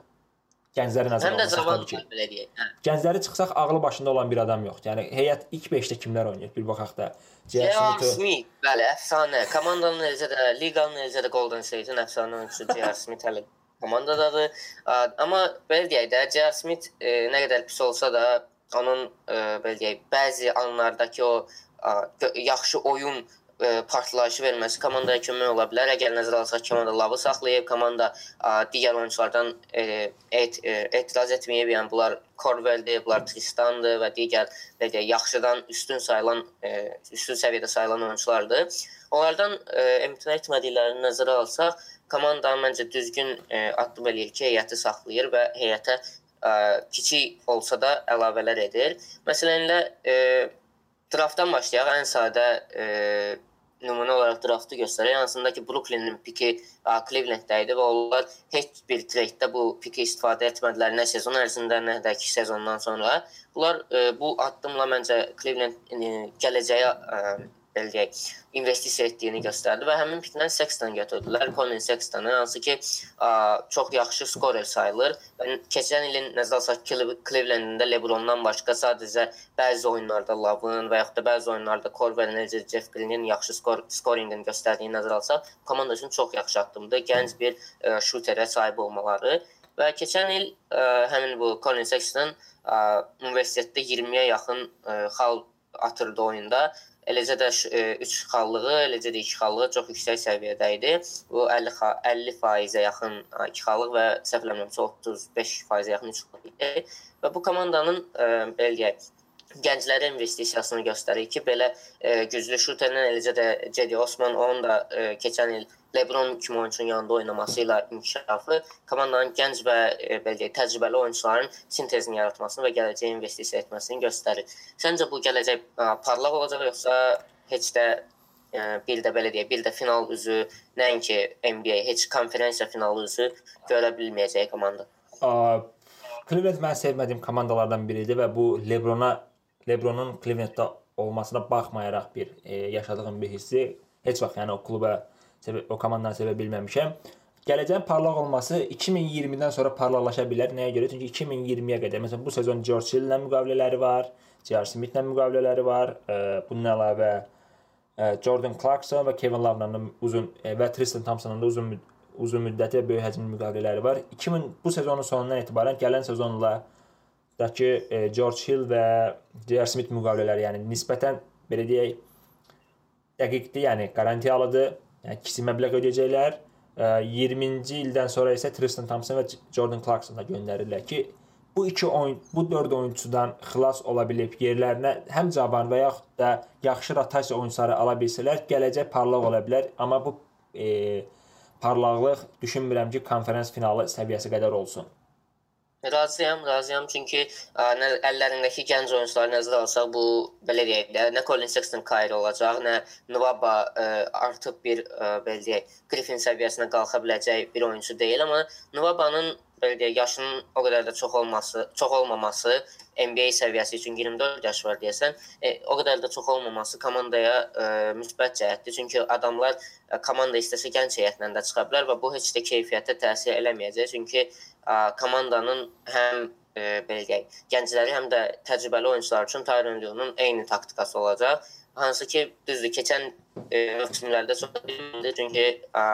Gəncləri nəzərə alsaq təbii ki. Belə deyək. Hə. Gəncləri çıxsaq ağlı başında olan bir adam yoxdur. Yəni heyət ilk 5-də kimlər oynayır? Bir baxaq da. J.R. Smith, bəli, əfsanə. Komandanın eləcə də, liqanın eləcə də Golden State-in əfsanə oyunçusu J.R. Smith hələ komandadadır. Amma belə deyək də, J.R. Smith e, nə qədər pis olsa da, onun e, belə deyək, bəzi anlardakı o a, yaxşı oyun ə, partlayışı verməsi komandaya kömək ola bilər. Əgər nəzərə alsaq komanda lavı saxlayıb, komanda ə, digər oyunçulardan ə, et, ə, etiraz etməyib, yəni bunlar Corveldir, bunlar Tristandır və digər belə yaxşıdan üstün sayılan ə, üstün səviyyədə sayılan oyunçulardır. Onlardan ə, imtina etmədiklərini nəzərə alsaq, komanda məncə düzgün ə, addım eləyir ki, heyəti saxlayır və heyətə ə, kiçik olsa da əlavələr edir. Məsələn, ə, draftdan başlayaq. Ən sadə e, nümunə olaraq draftı göstərək. Hansında ki Brooklyn-in piki Cleveland-də idi və onlar heç bir treydə bu piki istifadə etmədilər nə sezon ərzində, nə də ki sezondan sonra. Bunlar ə, bu addımla məncə Cleveland ə, gələcəyə ə, belə deyək, investisiya etdiyini göstərdi və həmin pikdən Sexton götürdülər. Colin Sexton, hansı ki, ə, çox yaxşı skorer sayılır. Və keçən ilin nəzərə alsaq Cleveland-də LeBrondan başqa sadəcə bəzi oyunlarda Lavın və yaxud da bəzi oyunlarda Corver, necə Jeff Greenin yaxşı skor skorinqini göstərdiyini nəzərə alsaq, komanda üçün çox yaxşı addımdır. Gənc bir ə, şuterə sahib olmaları və keçən il ə, həmin bu Colin Sexton ə, universitetdə 20-yə yaxın ə, xal atırdı oyunda eləcə də 3 xallığı, eləcə də 2 xallığı çox yüksək səviyyədə idi. Bu 50 50%-ə yaxın 2 xallıq və səhv eləmirəmsə 35%-ə yaxın 3 xallıq idi. Və bu komandanın belə deyək gənclərə investisiyasını göstərir ki, belə e, güclü şuterlə eləcə də Cedi Osman onun da e, keçən il LeBron kimi oyunçunun yanında oynaması ilə inkişafı komandanın gənc və e, belə deyək, təcrübəli oyunçuların sintezini yaratmasını və gələcəyə investisiya etməsini göstərir. Səncə bu gələcək ə, parlaq olacaq yoxsa heç də ə, bir də belə deyək, bir də final üzü nəinki NBA, heç konferensiya finalı üzü görə bilməyəcək komanda? Cleveland mən sevmədiyim komandalardan biridir və bu LeBrona LeBronun Clevelandda olmasına baxmayaraq bir e, yaşadığım bir hissi heç vaxt yəni o kluba sevə, o komandanı sevə bilməmişəm. Gələcəyin parlaq olması 2020-dən sonra parlaqlaşa bilər. Nəyə görə? Çünki 2020-yə qədər məsələn bu sezon George Hill-lə müqavilələri var, J.R. Smith-lə müqavilələri var. E, bunun əlavə e, Jordan Clarkson və Kevin Love-la uzun e, və Tristan Thompson-la uzun uzun müddətli böyük həcmli müqavilələri var. 2000 bu sezonun sonundan etibarən gələn sezonla dakı e, George Hill və J.R. Smith müqavilələri, yəni nisbətən belə deyək dəqiqdir, yəni qarantiyalıdır. Yəni kiçik məbləğ ödəyəcəklər. 20-ci ildən sonra isə Tristan Thompson və Jordan Clarkson-a göndərirlər ki, bu iki oyun, bu 4 oyunçudan xilas ola bilib yerlərinə həm cavan və yaxud da yaxşı rotasiya oyunçuları ala bilsələr, gələcək parlaq ola bilər, amma bu e, parlaqlıq düşünmürəm ki, konferens finalı səviyyəsi qədər olsun. Razıyam, razıyam. Çünki ə, əllərindəki gənc oyunçuları nəzərə alsaq, bu belə deyək də, nə Colin Sexton Kyrie olacaq, nə Nwaba ə, artıq bir ə, belə deyək, Griffin səviyyəsinə qalxa biləcək bir oyunçu deyil, amma Nwabanın belə deyək, yaşının o qədər də çox olması, çox olmaması NBA səviyyəsi üçün 24 yaş var deyəsən, e, o qədər də çox olmaması komandaya e, müsbət cəhətdir. Çünki adamlar e, komanda istəsə gənc heyətlə də çıxa bilər və bu heç də keyfiyyətə təsir eləməyəcək. Çünki e, komandanın həm e, belə deyək, gəncləri həm də təcrübəli oyunçular üçün Tyron Lue-nun eyni taktikası olacaq hansı ki düzdür keçən e, mövsümlərdə çox deyildi çünki ə,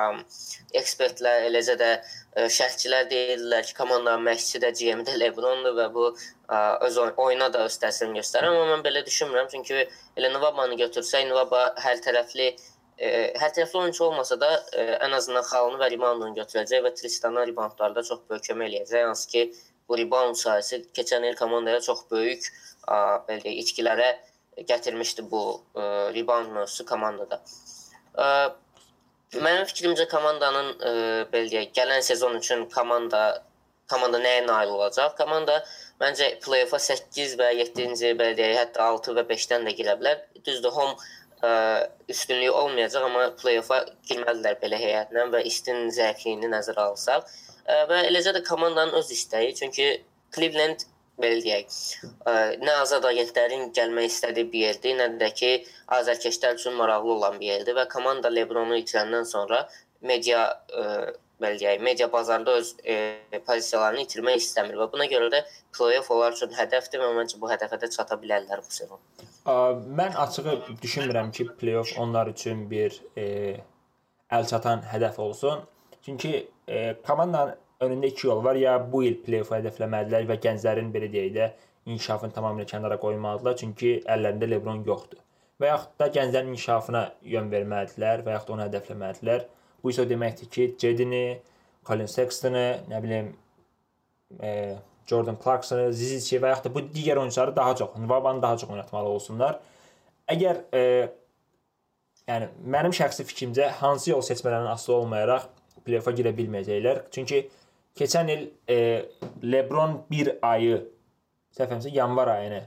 ekspertlər eləcə də ə, e, şərhçilər deyirlər ki, komandanın məşqçisi də GM də LeBrondur və bu ə, öz oyuna da öz təsirini göstərir. Amma mən belə düşünmürəm çünki elə Nvabanı götürsək, Nvaba hər tərəfli ə, hər tərəfli oyunçu olmasa da ə, ən azından xalını və reboundunu götürəcək və Tristana reboundlarda çox böyük kömək eləyəcək. Hansı ki bu rebound sayəsi keçən il komandaya çox böyük ə, belə itkilərə gətirmişdi bu ə, e, rebound mövzusu komandada. Ə, e, mənim fikrimcə komandanın ə, e, belə deyək, gələn sezon üçün komanda komanda nəyə nail olacaq? Komanda məncə play-offa 8 və 7-ci, belə deyək, hətta 6 və 5-dən də girə bilər. Düzdür, home ə, üstünlüyü olmayacaq, amma play-offa girməlidirlər belə heyətlə və istin zəifliyini nəzərə alsaq. Ə, və eləcə də komandanın öz istəyi, çünki Cleveland belə deyək, nə azad agentlərin gəlmək istədiyi bir yerdir, nə də ki, azərkeşlər üçün maraqlı olan bir yerdir və komanda LeBronu itirəndən sonra media belə deyək, media bazarda öz e, pozisiyalarını itirmək istəmir və buna görə də play-off onlar üçün hədəfdir və məncə bu hədəfə də çata bilərlər bu sezon. Mən açığı düşünmürəm ki, play-off onlar üçün bir e, əl çatan hədəf olsun. Çünki e, komandanın önündə iki yol var. Ya bu il play-off hədəfləməlidirlər və gənclərin belə deyək də inkişafını tamamilə kənara qoymalıdırlar, çünki əllərində LeBron yoxdur. Və yaxud da gənclərin inkişafına yön verməlidirlər və yaxud onu hədəfləməlidirlər. Bu isə o deməkdir ki, Cedini, Colin Sextonu, nə bilim, e, Jordan Clarksonu, Zizici və yaxud da bu digər oyunçuları daha çox, Nvabanı daha çox oynatmalı olsunlar. Əgər e, yəni mənim şəxsi fikrimcə hansı yol seçmələrindən asılı olmayaraq play-offa girə bilməyəcəklər. Çünki Keçən il e, LeBron bir ayı səhvəmsə yanvar ayını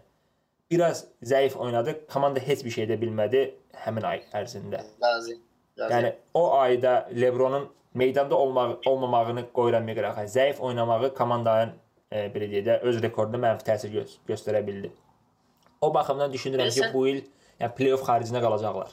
biraz zəif oynadı. Komanda heç bir şey edə bilmədi həmin ay ərzində. Razı. Yəni o ayda LeBronun meydanda olmaq olmamağını qoyuram bir qırağa. Zəif oynamağı komandanın e, belə deyək də öz rekorduna mənfi təsir gö göstərə bildi. O baxımdan düşünürəm ki, Bilirsən- bu il yəni play-off xaricində qalacaqlar.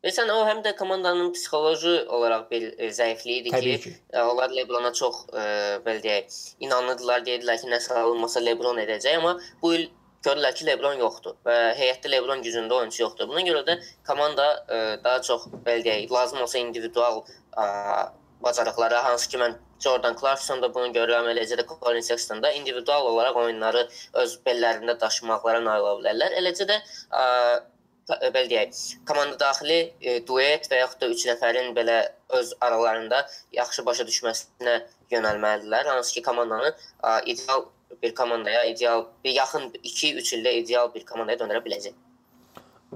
Bilirsən o həm də komandanın psixoloji olaraq bir zəifliyi idi Təbii ki, ki. e, onlar LeBrona çox e, belə deyək, inanırdılar, deyirdilər ki, nəsə alınmasa LeBron edəcək, amma bu il görürlər ki, LeBron yoxdur və heyətdə LeBron gücündə oyunçu yoxdur. Buna görə də komanda e, daha çox belə deyək, lazım olsa individual e, bacarıqlara, hansı ki mən Jordan Clarkson-da bunu görürəm, eləcə də Colin Sexton da individual olaraq oyunları öz bellərində daşımaqlara nail ola bilərlər. Eləcə də ta- belə deyək, komanda daxili e, duet və yaxud da 3 nəfərin belə öz aralarında yaxşı başa düşməsinə yönəlməlidirlər. Hansı ki, komandanı a, ideal bir komandaya, ideal bir yaxın 2-3 ildə ideal bir komandaya döndərə biləcək.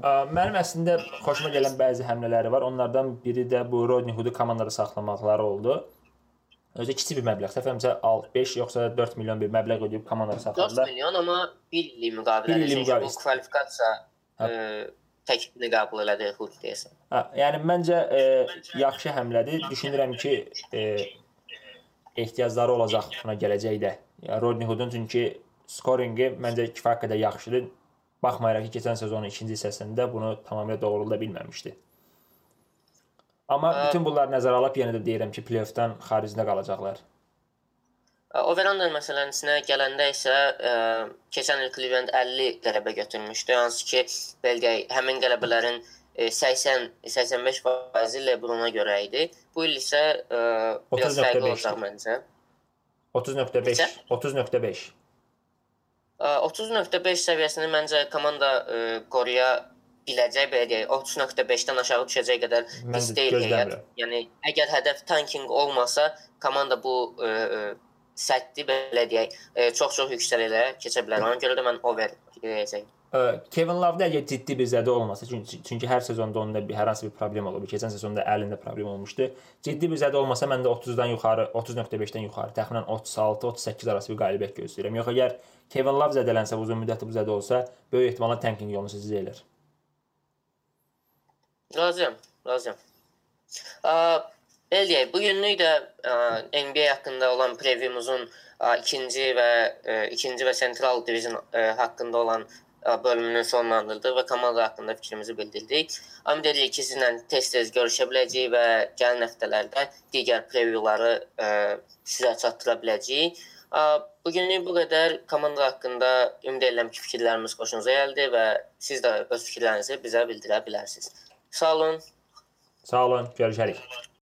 Ə, Mənim əslində xoşuma gələn bəzi həmlələri var. Onlardan biri də bu Rodney Hood-u komandada saxlamaqları oldu. Özü kiçik bir məbləğ. Səhvimsə 5 yoxsa 4 milyon bir məbləğ ödəyib komandada 4 saxladılar. milyon amma 1 illik Bir müqavilə. illik Çünki müqavilə. bu kvalifikasiya Hə. e, təklifini qəbul elədi Hood deyəsən. Hə, yəni məncə e, yaxşı həmlədir. Düşünürəm ki, e, ehtiyacları olacaq buna gələcəkdə. Yəni Rodney Hood-un çünki skorinqi məncə kifayət qədər yaxşıdır. Baxmayaraq ki, keçən sezonun ikinci hissəsində bunu tamamilə doğrulda bilməmişdi. Amma Ə, bütün bunları nəzərə alıb yenə də deyirəm ki, play-offdan xaricində qalacaqlar. Overall məsələsinə gələndə isə ə, keçən il Cleveland 50 qələbə götürmüşdü. Hansı ki, deyək, həmin qələbələrin e, 80 85% LeBrona görə idi. Bu il isə ə, biraz 30.5 fərqli olacaq məncə. 30.5, Neçə? 30.5. Ə, 30.5 səviyyəsini məncə komanda ə, qoruya biləcək belə deyək. 30.5-dən aşağı düşəcək qədər pis deyil heyət. Yəni əgər hədəf tanking olmasa, komanda bu ə, ə, sətti belə deyək, ə, çox-çox yüksəlilə keçə bilər. Ona görə də mən over deyəcəyəm. Ə, Kevin Love-da əgər ciddi bir zədə olmasa, çünki çünki hər sezonda onda bir hər hansı bir problem olub. Keçən sezonda əlində problem olmuşdu. Ciddi bir zədə olmasa mən də 30-dan yuxarı, 30.5-dən yuxarı, təxminən 36-38 arası bir qələbət gözləyirəm. Yox əgər Kevin Love zədələnsə, uzun müddətli bu zədə olsa, böyük ehtimalla tanking yolunu seçəcəklər. Razıyam, razıyam. Belə deyək, bu günlük də ə, NBA haqqında olan previewumuzun ə, ikinci və ə, ikinci və Central Division ə, haqqında olan ə, bölümünü sonlandırdıq və komanda haqqında fikrimizi bildirdik. Ümid edirik ki, sizlə tez-tez görüşə biləcəyik və gələn həftələrdə digər previewları ə, sizə çatdıra biləcəyik. Bu günlük bu qədər. Komanda haqqında ümid edirəm ki, fikirlərimiz xoşunuza gəldi və siz də öz fikirlərinizi bizə bildirə bilərsiniz. Sağ olun. Sağ olun, görüşərik.